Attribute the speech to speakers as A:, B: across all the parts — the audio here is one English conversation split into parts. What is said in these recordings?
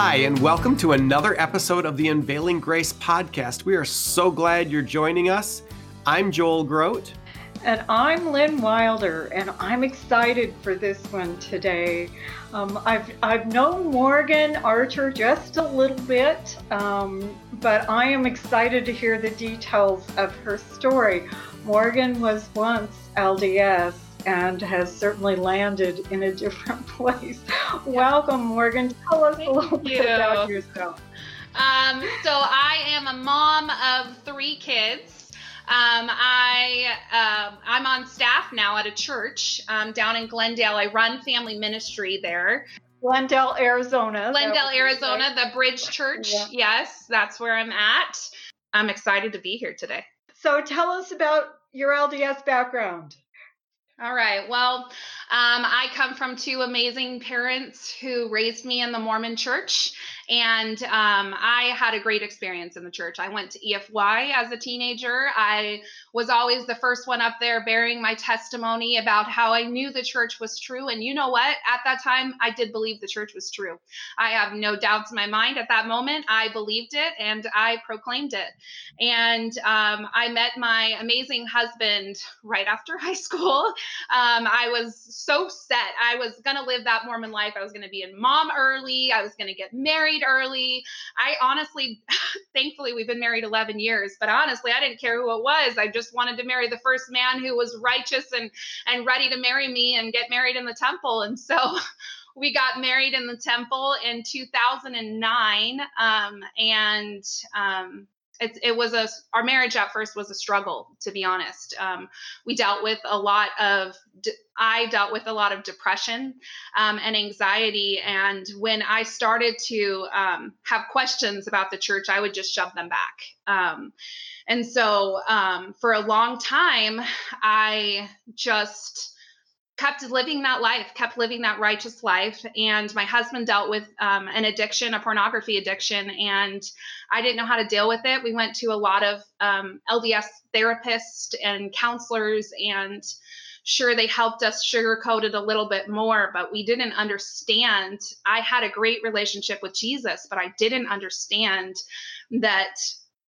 A: Hi, and welcome to another episode of the Unveiling Grace podcast. We are so glad you're joining us. I'm Joel Groat.
B: And I'm Lynn Wilder, and I'm excited for this one today. Um, I've, I've known Morgan Archer just a little bit, um, but I am excited to hear the details of her story. Morgan was once LDS and has certainly landed in a different place. Welcome, Morgan. Tell us Thank a little you. bit about yourself.
C: Um, so I am a mom of three kids. Um, I uh, I'm on staff now at a church um, down in Glendale. I run family ministry there.
B: Glendale, Arizona.
C: Glendale, Arizona, the Bridge Church. Yeah. Yes, that's where I'm at. I'm excited to be here today.
B: So tell us about your LDS background.
C: All right. Well, um, I come from two amazing parents who raised me in the Mormon church. And um, I had a great experience in the church. I went to EFY as a teenager. I was always the first one up there bearing my testimony about how I knew the church was true. And you know what? At that time, I did believe the church was true. I have no doubts in my mind at that moment. I believed it and I proclaimed it. And um, I met my amazing husband right after high school. Um, I was so set. I was going to live that Mormon life. I was going to be a mom early. I was going to get married married early. I honestly, thankfully, we've been married 11 years, but honestly, I didn't care who it was. I just wanted to marry the first man who was righteous and, and ready to marry me and get married in the temple. And so, we got married in the temple in 2009 um, and um, it, it was a our marriage at first was a struggle to be honest. Um, we dealt with a lot of de- i dealt with a lot of depression um, and anxiety. And when i started to um, have questions about the church i would just shove them back. Um, and so um, for a long time i just kept living that life, kept living that righteous life. And my husband dealt with um, an addiction, a pornography addiction, and I didn't know how to deal with it. We went to a lot of um, LDS therapists and counselors, and sure, they helped us sugarcoat it a little bit more, but we didn't understand. I had a great relationship with Jesus, but I didn't understand that.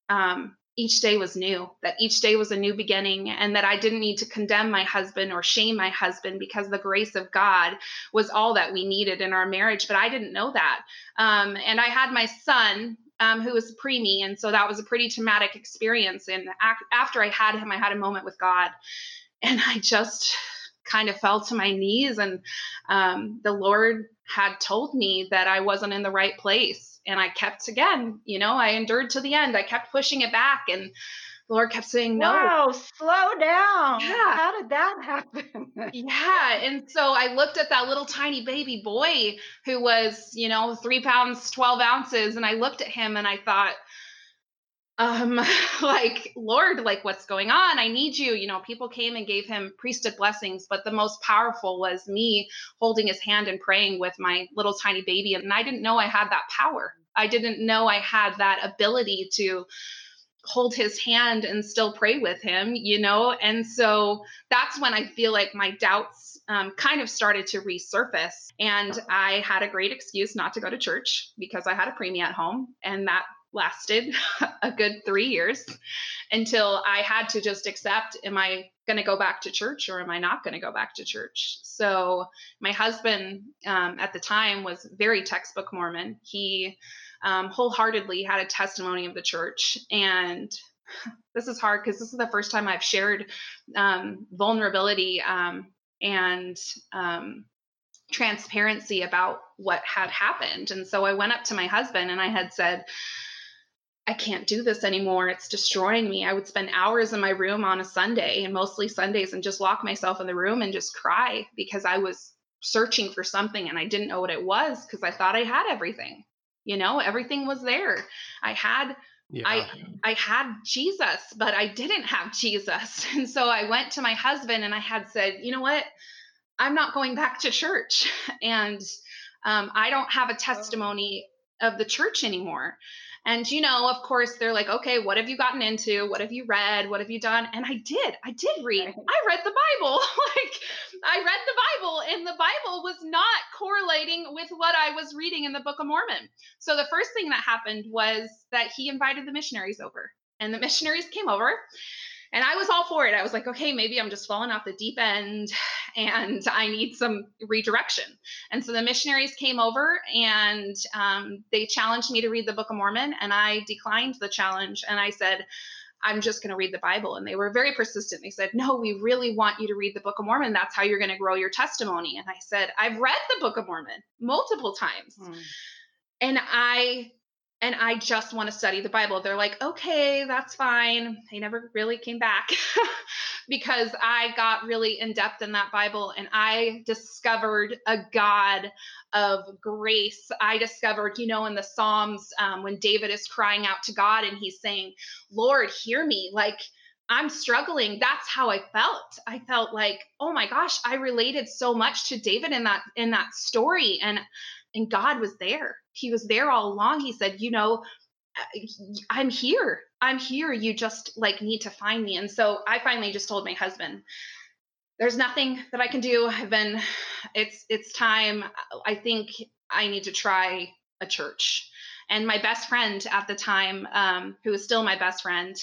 C: Um, each day was new, that each day was a new beginning, and that I didn't need to condemn my husband or shame my husband because the grace of God was all that we needed in our marriage. But I didn't know that. Um, and I had my son. Um, who was preemie, and so that was a pretty traumatic experience. And ac- after I had him, I had a moment with God, and I just kind of fell to my knees, and um, the Lord had told me that I wasn't in the right place and I kept again, you know, I endured to the end. I kept pushing it back and the Lord kept saying no.
B: Wow, slow down. Yeah. How did that happen?
C: yeah. And so I looked at that little tiny baby boy who was, you know, three pounds, 12 ounces. And I looked at him and I thought, um, like, Lord, like, what's going on? I need you. You know, people came and gave him priesthood blessings, but the most powerful was me holding his hand and praying with my little tiny baby. And I didn't know I had that power. I didn't know I had that ability to hold his hand and still pray with him, you know? And so that's when I feel like my doubts um, kind of started to resurface. And I had a great excuse not to go to church because I had a preemie at home. And that lasted a good three years until I had to just accept am I going to go back to church or am I not going to go back to church? So, my husband um, at the time was very textbook Mormon. He um, wholeheartedly had a testimony of the church. And this is hard because this is the first time I've shared um, vulnerability um, and um, transparency about what had happened. And so I went up to my husband and I had said, I can't do this anymore. It's destroying me. I would spend hours in my room on a Sunday and mostly Sundays and just lock myself in the room and just cry because I was searching for something and I didn't know what it was because I thought I had everything. You know, everything was there. I had yeah. I I had Jesus, but I didn't have Jesus. And so I went to my husband and I had said, "You know what? I'm not going back to church." And um, I don't have a testimony of the church anymore. And, you know, of course, they're like, okay, what have you gotten into? What have you read? What have you done? And I did. I did read. I read the Bible. like, I read the Bible, and the Bible was not correlating with what I was reading in the Book of Mormon. So the first thing that happened was that he invited the missionaries over. And the missionaries came over and I was all for it. I was like, okay, maybe I'm just falling off the deep end and I need some redirection. And so the missionaries came over and um, they challenged me to read the Book of Mormon, and I declined the challenge. And I said, I'm just going to read the Bible. And they were very persistent. They said, No, we really want you to read the Book of Mormon. That's how you're going to grow your testimony. And I said, I've read the Book of Mormon multiple times. Mm. And I and I just want to study the Bible. They're like, okay, that's fine. They never really came back because I got really in depth in that Bible and I discovered a God of grace. I discovered, you know, in the Psalms um, when David is crying out to God and he's saying, Lord, hear me. Like, I'm struggling. That's how I felt. I felt like, oh my gosh, I related so much to David in that in that story and and God was there he was there all along. He said, you know, uh, I'm here. I'm here. You just like need to find me. And so I finally just told my husband, there's nothing that I can do. I've been, it's, it's time. I think I need to try a church. And my best friend at the time, um, who is still my best friend,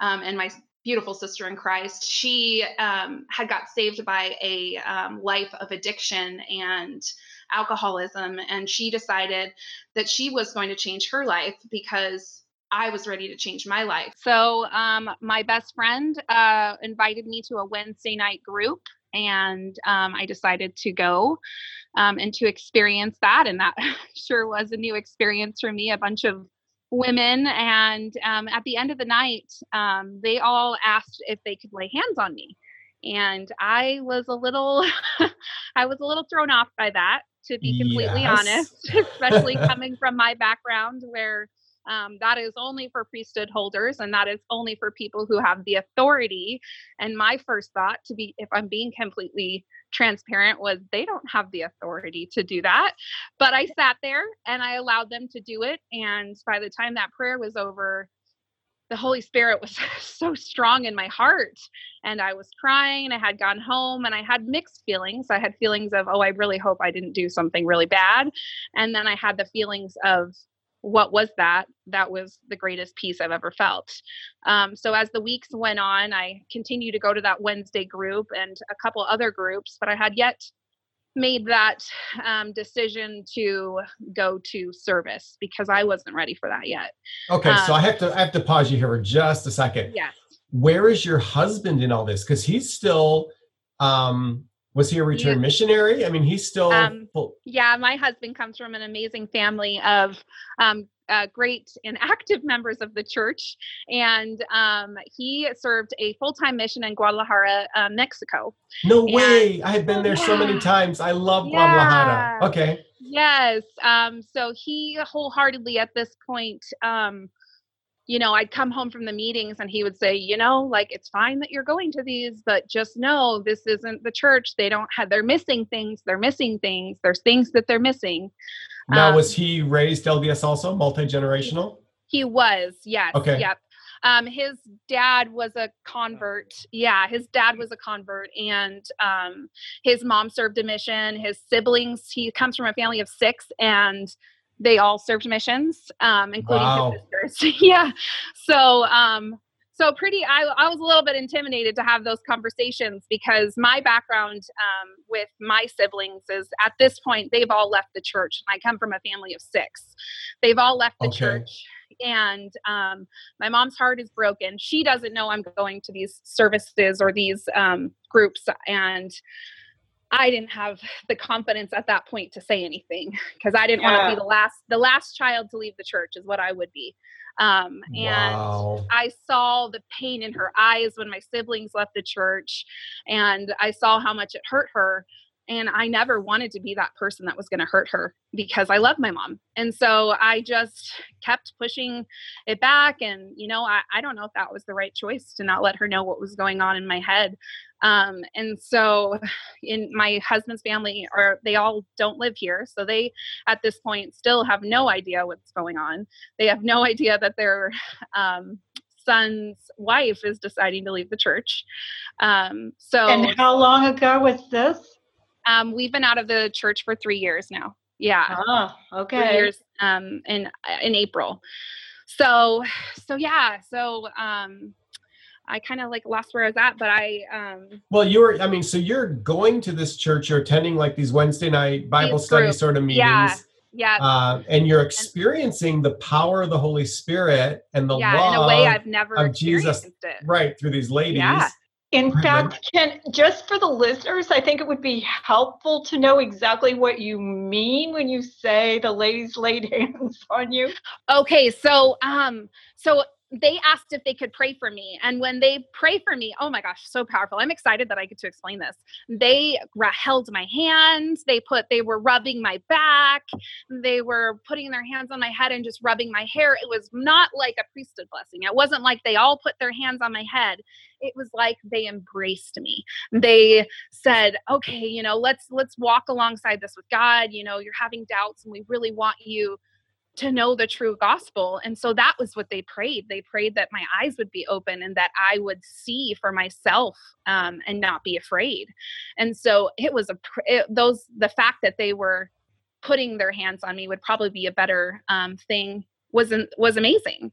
C: um, and my beautiful sister in Christ, she um, had got saved by a um, life of addiction and alcoholism. And she decided that she was going to change her life because I was ready to change my life. So, um, my best friend uh, invited me to a Wednesday night group, and um, I decided to go um, and to experience that. And that sure was a new experience for me. A bunch of women, and um, at the end of the night, um, they all asked if they could lay hands on me and i was a little i was a little thrown off by that to be completely yes. honest, especially coming from my background where um, that is only for priesthood holders and that is only for people who have the authority. And my first thought, to be, if I'm being completely transparent, was they don't have the authority to do that. But I sat there and I allowed them to do it. And by the time that prayer was over, the Holy Spirit was so strong in my heart. And I was crying. I had gone home and I had mixed feelings. I had feelings of, oh, I really hope I didn't do something really bad. And then I had the feelings of, what was that? That was the greatest peace I've ever felt. Um, so as the weeks went on, I continued to go to that Wednesday group and a couple other groups, but I had yet made that um, decision to go to service because I wasn't ready for that yet.
A: Okay, um, so I have to I have to pause you here for just a second.
C: Yes.
A: Where is your husband in all this? Because he's still um was he a return missionary? I mean, he's still. Um,
C: yeah, my husband comes from an amazing family of um, uh, great and active members of the church, and um, he served a full time mission in Guadalajara, uh, Mexico.
A: No and, way! I have been there yeah. so many times. I love yeah. Guadalajara. Okay.
C: Yes. Um, so he wholeheartedly at this point um, you know, I'd come home from the meetings and he would say, you know, like it's fine that you're going to these, but just know this isn't the church. They don't have, they're missing things. They're missing things. There's things that they're missing.
A: Now, um, was he raised LDS also, multi generational?
C: He was, yes.
A: Okay.
C: Yep. Um, his dad was a convert. Yeah, his dad was a convert, and um, his mom served a mission. His siblings, he comes from a family of six, and they all served missions, um, including wow. his sisters. yeah. So, um, so pretty, I, I was a little bit intimidated to have those conversations because my background um, with my siblings is at this point, they've all left the church. And I come from a family of six. They've all left the okay. church and um, my mom's heart is broken. She doesn't know I'm going to these services or these um, groups, and I didn't have the confidence at that point to say anything because I didn't yeah. want to be the last the last child to leave the church is what I would be. Um, and wow. I saw the pain in her eyes when my siblings left the church, and I saw how much it hurt her. And I never wanted to be that person that was going to hurt her because I love my mom. And so I just kept pushing it back. And, you know, I, I don't know if that was the right choice to not let her know what was going on in my head. Um, and so in my husband's family or they all don't live here. So they at this point still have no idea what's going on. They have no idea that their um, son's wife is deciding to leave the church. Um, so
B: And how long ago was this?
C: Um, we've been out of the church for three years now. Yeah,
B: Oh,
C: three
B: okay.
C: years um, in in April. So so yeah, so um, I kind of like lost where I was at, but I um,
A: Well, you were, I mean, so you're going to this church, you're attending like these Wednesday night Bible study
C: group.
A: sort of meetings.
C: Yeah. yeah
A: Uh, and you're experiencing the power of the Holy Spirit and the
C: yeah
A: love
C: in a way I've never
A: of Jesus.
C: it.
A: right through these ladies.
C: Yeah.
B: In
A: Right,
B: fact, can just for the listeners, I think it would be helpful to know exactly what you mean when you say the ladies laid hands on you.
C: Okay, so um, so they asked if they could pray for me, and when they pray for me, oh my gosh, so powerful! I'm excited that I get to explain this. They held my hand. They put, they were rubbing my back. They were putting their hands on my head and just rubbing my hair. It was not like a priesthood blessing. It wasn't like they all put their hands on my head. It was like they embraced me. They said, "Okay, you know, let's let's walk alongside this with God. You know, you're having doubts, and we really want you." To know the true gospel. And so that was what they prayed. They prayed that my eyes would be open and that I would see for myself um, and not be afraid. And so it was a it, those the fact that they were putting their hands on me would probably be a better um, thing wasn't was amazing.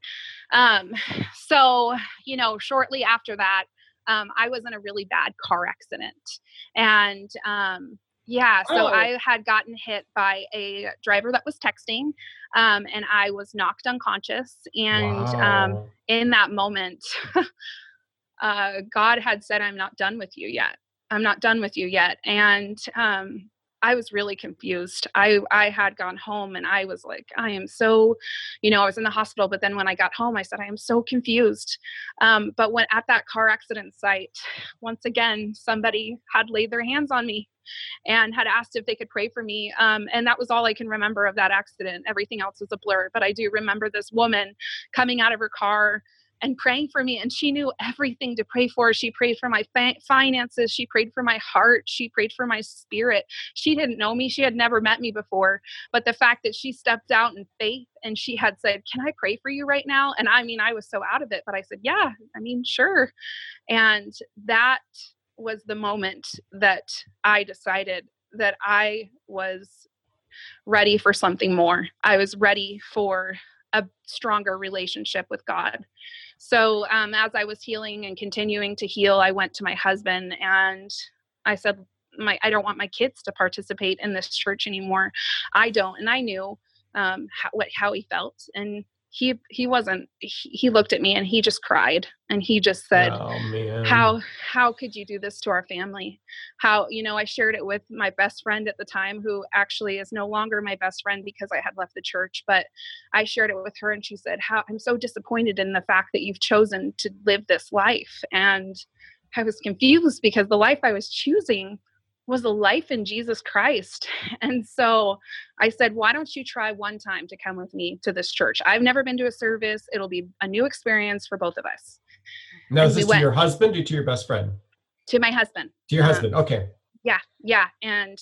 C: Um, so you know, shortly after that, um, I was in a really bad car accident, and um, yeah, so
B: Oh.
C: I had gotten hit by a driver that was texting, um, and I was knocked unconscious. And um, in that moment, uh, God had said, I'm not done with you yet. I'm not done with you yet. And um, I was really confused. I, I had gone home and I was like, I am so, you know, I was in the hospital, but then when I got home, I said, I am so confused. Um, but when at that car accident site, once again, somebody had laid their hands on me and had asked if they could pray for me. Um, and that was all I can remember of that accident. Everything else was a blur. But I do remember this woman coming out of her car and praying for me. And she knew everything to pray for. She prayed for my fi- finances. She prayed for my heart. She prayed for my spirit. She didn't know me. She had never met me before. But the fact that she stepped out in faith and she had said, Can I pray for you right now? And I mean, I was so out of it, but I said, Yeah, I mean, sure. And that was the moment that I decided that I was ready for something more. I was ready for a stronger relationship with God. So, um, as I was healing and continuing to heal, I went to my husband and I said, "My, I don't want my kids to participate in this church anymore. I don't." And I knew um, how, what how he felt, and he he wasn't. He, he looked at me and he just cried and he just said,
A: oh
C: how how could you do this to our family how you know i shared it with my best friend at the time who actually is no longer my best friend because i had left the church but i shared it with her and she said how i'm so disappointed in the fact that you've chosen to live this life and i was confused because the life i was choosing was a life in Jesus Christ. And so I said, why don't you try one time to come with me to this church? I've never been to a service. It'll be a new experience for both of us.
A: now, is
C: and we
A: this to
C: went-
A: your husband or to your best friend?
C: To my husband.
A: To your
C: Uh,
A: husband. Okay.
C: yeah yeah and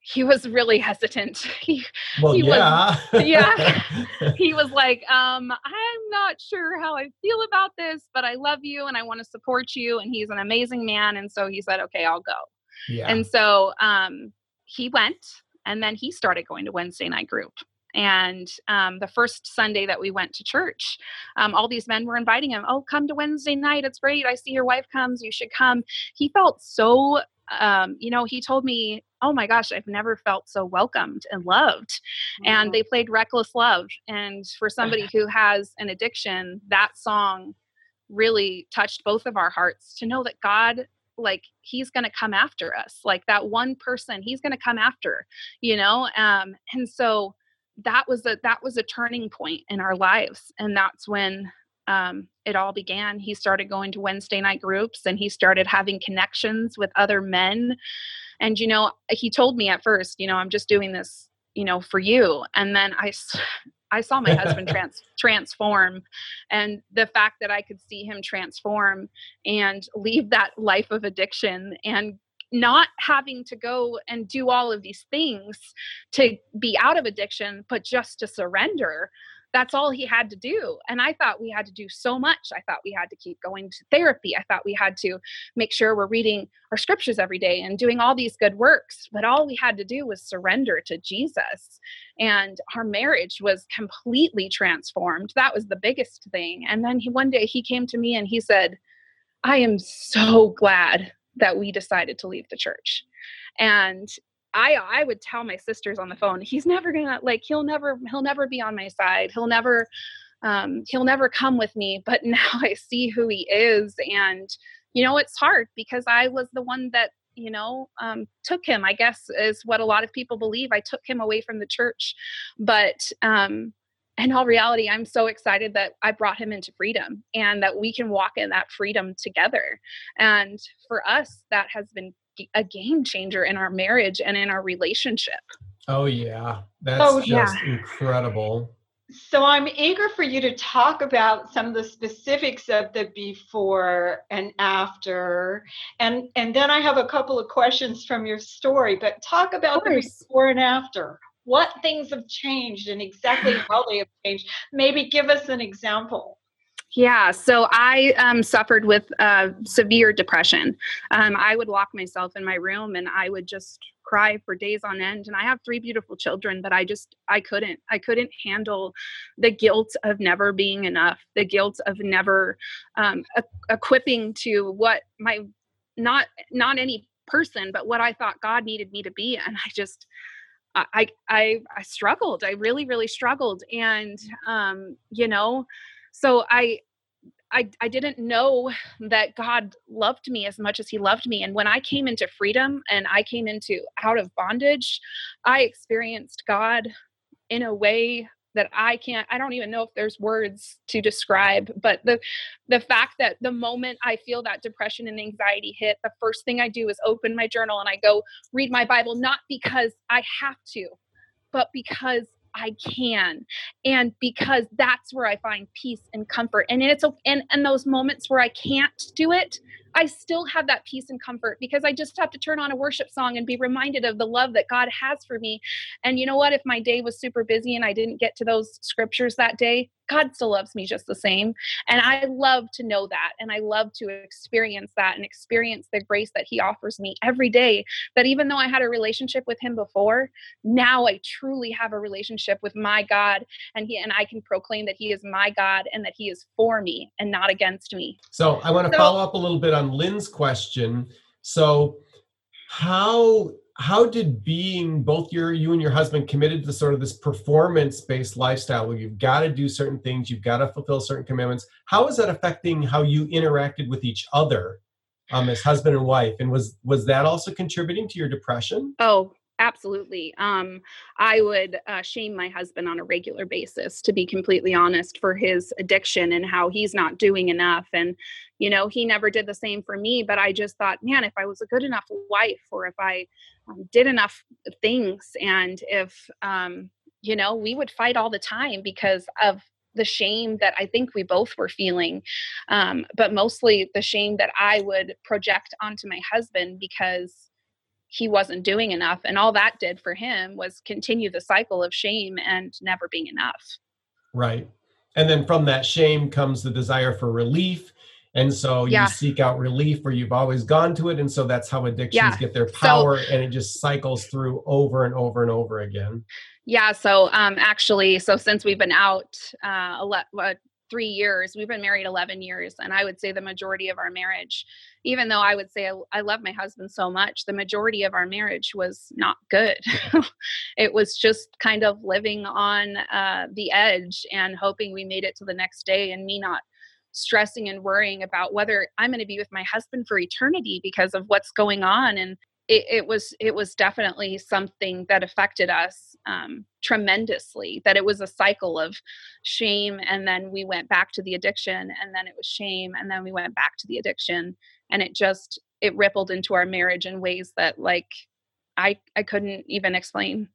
C: he was really hesitant he
A: Well,
C: he was-
A: yeah.
C: yeah. he was like um i'm not sure how i feel about this but i love you and i want to support you and he's an amazing man and so he said okay i'll go
A: yeah.
C: and so um he went and then he started going to wednesday night group. And um, the first sunday that we went to church um, all these men were inviting him oh come to wednesday night it's great i see your wife comes you should come. He felt so um, you know he told me oh my gosh i've never felt so welcomed and loved. And they played reckless love. And for somebody who has an addiction that song really touched both of our hearts to know that god like he's going to come after us like that one person he's going to come after you know um and so that was a that was a turning point in our lives and that's when um, it all began. He started going to Wednesday night groups and he started having connections with other men. And, you know, he told me at first, you know, I'm just doing this, you know, for you. And then I, I saw my husband trans- transform and the fact that I could see him transform and leave that life of addiction and not having to go and do all of these things to be out of addiction, but just to surrender that's all he had to do. And I thought we had to do so much. I thought we had to keep going to therapy. I thought we had to make sure we're reading our scriptures every day and doing all these good works. But all we had to do was surrender to Jesus. And our marriage was completely transformed. That was the biggest thing. And then he, one day he came to me and he said, I am so glad that we decided to leave the church. And I I would tell my sisters on the phone, he's never gonna like he'll never he'll never be on my side. He'll never um, he'll never come with me. But now I see who he is, and you know it's hard because I was the one that you know um, took him. I guess is what a lot of people believe. I took him away from the church, but um, in all reality, I'm so excited that I brought him into freedom and that we can walk in that freedom together. And for us, that has been a game changer in our marriage and in our relationship.
A: Oh yeah, that's oh, just yeah. incredible.
B: So I'm eager for you to talk about some of the specifics of the before and after. And and then I have a couple of questions from your story, but talk about the before and after. What things have changed and exactly how they have changed? Maybe give us an example.
C: Yeah, so I um, suffered with uh, severe depression. Um, I would lock myself in my room and I would just cry for days on end. And I have three beautiful children, but I just I couldn't I couldn't handle the guilt of never being enough, the guilt of never um, equipping to what my not not any person, but what I thought God needed me to be. And I just I I I struggled. I really really struggled, and um, you know so I I, I didn't know that God loved me as much as He loved me. And when I came into freedom and I came into out of bondage, I experienced God in a way that I can't I don't even know if there's words to describe but the the fact that the moment I feel that depression and anxiety hit the first thing I do is open my journal and I go read my bible not because I have to but because I can. And because that's where I find peace and comfort. And it's and, and those moments where I can't do it, I still have that peace and comfort because I just have to turn on a worship song and be reminded of the love that God has for me. And you know what? If my day was super busy and I didn't get to those scriptures that day, God still loves me just the same. And I love to know that. And I love to experience that and experience the grace that He offers me every day. That even though I had a relationship with Him before, now I truly have a relationship with my God. And He and I can proclaim that He is my God and that He is for me and not against me.
A: So I want to so, follow up a little bit on Lynn's question. So, how how did being both your you and your husband committed to sort of this performance based lifestyle where you've got to do certain things you've got to fulfill certain commitments? How is that affecting how you interacted with each other um, as husband and wife? And was was that also contributing to your depression?
C: Oh absolutely um, i would uh, shame my husband on a regular basis to be completely honest for his addiction and how he's not doing enough and you know he never did the same for me but i just thought man if i was a good enough wife or if i um, did enough things and if um, you know we would fight all the time because of the shame that I think we both were feeling, um, but mostly the shame that I would project onto my husband because he wasn't doing enough. And all that did for him was continue the cycle of shame and never being enough.
A: Right. And then from that shame comes the desire for relief and so you yeah. seek out relief or you've always gone to it and so that's how addictions yeah. get their power so, and it just cycles through over and over and over again
C: yeah so um actually so since we've been out uh, ele- three years we've been married 11 years and i would say the majority of our marriage even though i would say i, I love my husband so much the majority of our marriage was not good it was just kind of living on uh, the edge and hoping we made it to the next day and me not stressing and worrying about whether I'm going to be with my husband for eternity because of what's going on. And it, it, was it was definitely something that affected us um, tremendously that it was a cycle of shame and then we went back to the addiction and then it was shame and then we went back to the addiction and it just it rippled into our marriage in ways that like i i couldn't even explain.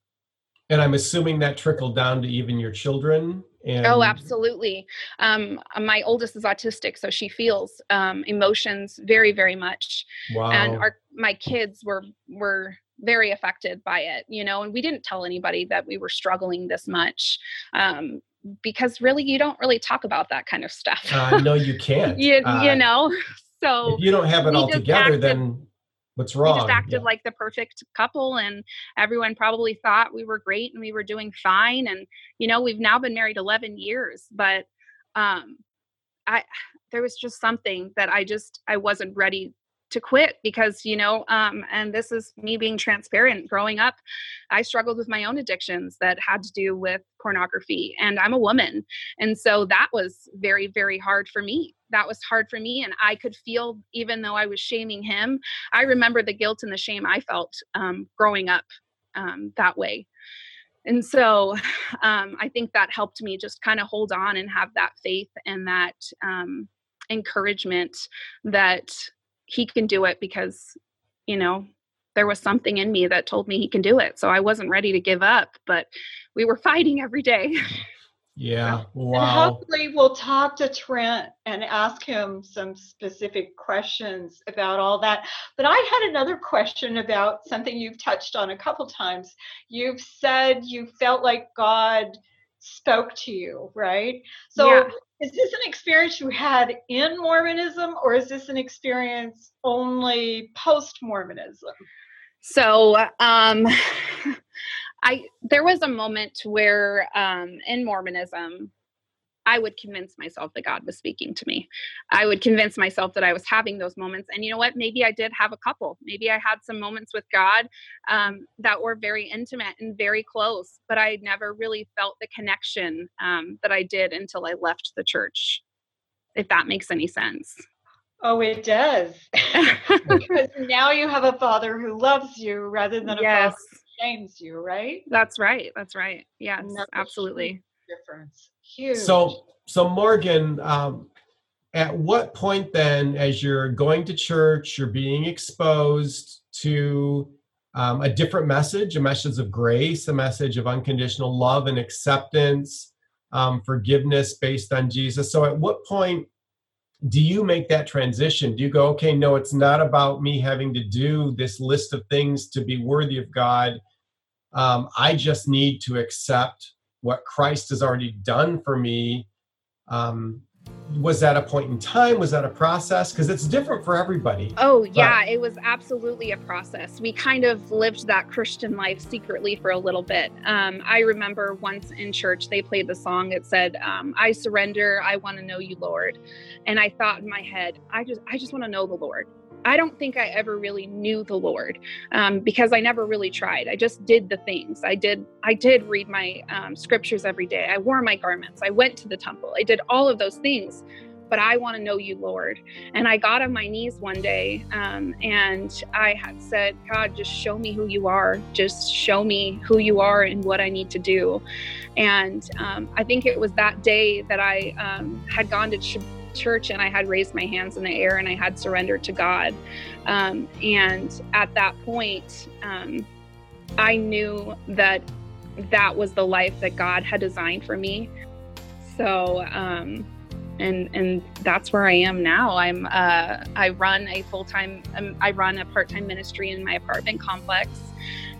A: And i'm assuming that trickled down to even your children and
C: oh, absolutely. Um, my oldest is autistic, so she feels um, emotions very, very much.
A: wow
C: And our my kids were were very affected by it, you know. And we didn't tell anybody that we were struggling this much, um, because really, you don't really talk about that kind of stuff.
A: uh, no you can't
C: you,
A: Uh,
C: you know. So
A: if you don't have it all together
C: acted-
A: then what's wrong?
C: we just acted
A: Yeah.
C: like the perfect couple and everyone probably thought we were great and we were doing fine and you know we've now been married 11 years but um i there was just something that i just i wasn't ready to quit because you know um and this is me being transparent growing up i struggled with my own addictions that had to do with pornography and i'm a woman and so that was very very hard for me that was hard for me and i could feel even though i was shaming him I remember the guilt and the shame I felt um, growing up um, that way. And so um, I think that helped me just kind of hold on and have that faith and that um, encouragement that he can do it because, you know, there was something in me that told me he can do it. So I wasn't ready to give up, but we were fighting every day.
A: yeah
B: And
A: wow
B: hopefully we'll talk to Trent and ask him some specific questions about all that. But I had another question about something you've touched on a couple times. You've said you felt like God spoke to you, right? So
C: Yeah.
B: is this an experience you had in Mormonism or is this an experience only post Mormonism?
C: So um I there was a moment where um in Mormonism I would convince myself that God was speaking to me. I would convince myself that I was having those moments. And you know what? Maybe I did have a couple. Maybe I had some moments with God um, that were very intimate and very close, but I never really felt the connection um, that I did until I left the church, if that makes any sense.
B: Oh, it does. because now you have a father who loves you rather than a
C: yes,
B: father who shames you, right?
C: that's right. That's right. Yes, absolutely.
B: difference. Huge.
A: So, so Morgan, um, at what point then, as you're going to church, you're being exposed to um, a different message, a message of grace, a message of unconditional love and acceptance, um, forgiveness based on Jesus. So, at what point do you make that transition? Do you go, okay, no, it's not about me having to do this list of things to be worthy of God. Um, I just need to accept what Christ has already done for me. Um, was that a point in time? Was that a process? Because it's different for everybody.
C: Oh, yeah, it was absolutely a process. We kind of lived that Christian life secretly for a little bit. Um, I remember once in church, they played the song that said, um, I surrender, I want to know you, Lord. And I thought in my head, I just, I just want to know the Lord. I don't think I ever really knew the Lord um, because I never really tried. I just did the things. I did. I did read my um, scriptures every day. I wore my garments. I went to the temple. I did all of those things. But I want to know you, Lord. And I got on my knees one day um, and I had said, God, just show me who you are. Just show me who you are and what I need to do. And um, I think it was that day that I um, had gone to ch- church and I had raised my hands in the air and I had surrendered to God. Um, and at that point, um, I knew that that was the life that God had designed for me. So, um, and and that's where I am now. I'm uh, I run a full time um, I run a part time ministry in my apartment complex,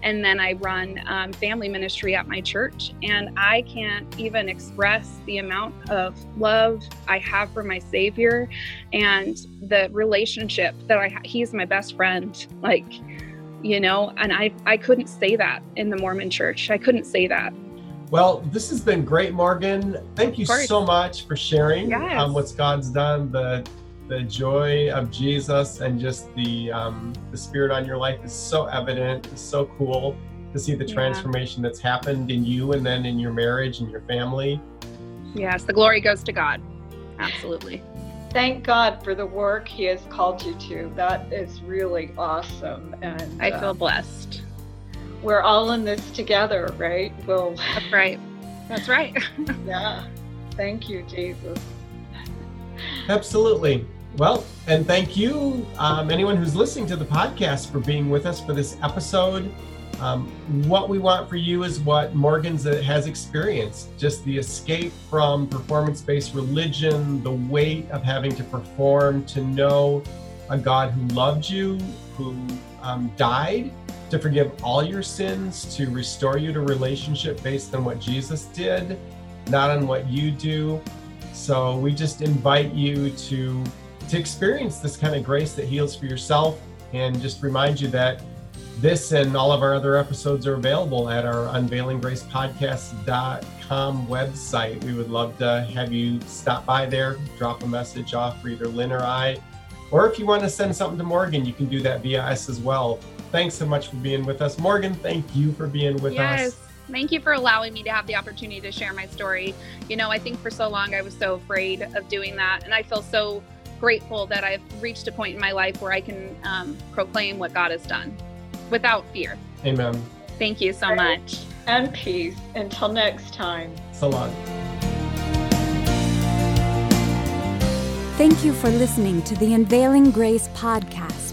C: and then I run um, family ministry at my church. And I can't even express the amount of love I have for my Savior, and the relationship that I ha- he's my best friend. Like, you know, and I I couldn't say that in the Mormon church. I couldn't say that.
A: Well, this has been great, Morgan. Thank you so much for sharing
C: Yes.
A: um, what God's done, the the joy of Jesus, and just the um, the Spirit on your life is so evident. It's so cool to see the
C: Yeah.
A: transformation that's happened in you, and then in your marriage and your family.
C: Yes, the glory goes to God. Absolutely.
B: thank God for the work He has called you to. That is really awesome. And
D: I feel uh, blessed.
B: We're all in this together, right?
D: We'll. That's right. That's right.
B: yeah. Thank you, Jesus.
A: Absolutely. Well, and thank you, um, anyone who's listening to the podcast, for being with us for this episode. Um, what we want for you is what Morgan's has experienced just the escape from performance based religion, the weight of having to perform, to know a God who loved you, who um, died to forgive all your sins, to restore you to relationship based on what Jesus did, not on what you do. So we just invite you to to experience this kind of grace that heals for yourself and just remind you that this and all of our other episodes are available at our unveilinggracepodcast.com website. We would love to have you stop by there, drop a message off for either Lynn or I. Or if you want to send something to Morgan, you can do that via us as well. Thanks so much for being with us. Morgan, thank you for being with
D: yes.
A: us.
D: Thank you for allowing me to have the opportunity to share my story. You know, I think for so long I was so afraid of doing that. And I feel so grateful that I've reached a point in my life where I can um, proclaim what God has done without fear.
A: Amen.
D: Thank you so much.
B: And peace. Until next time.
A: So long.
E: Thank you for listening to the Unveiling Grace podcast.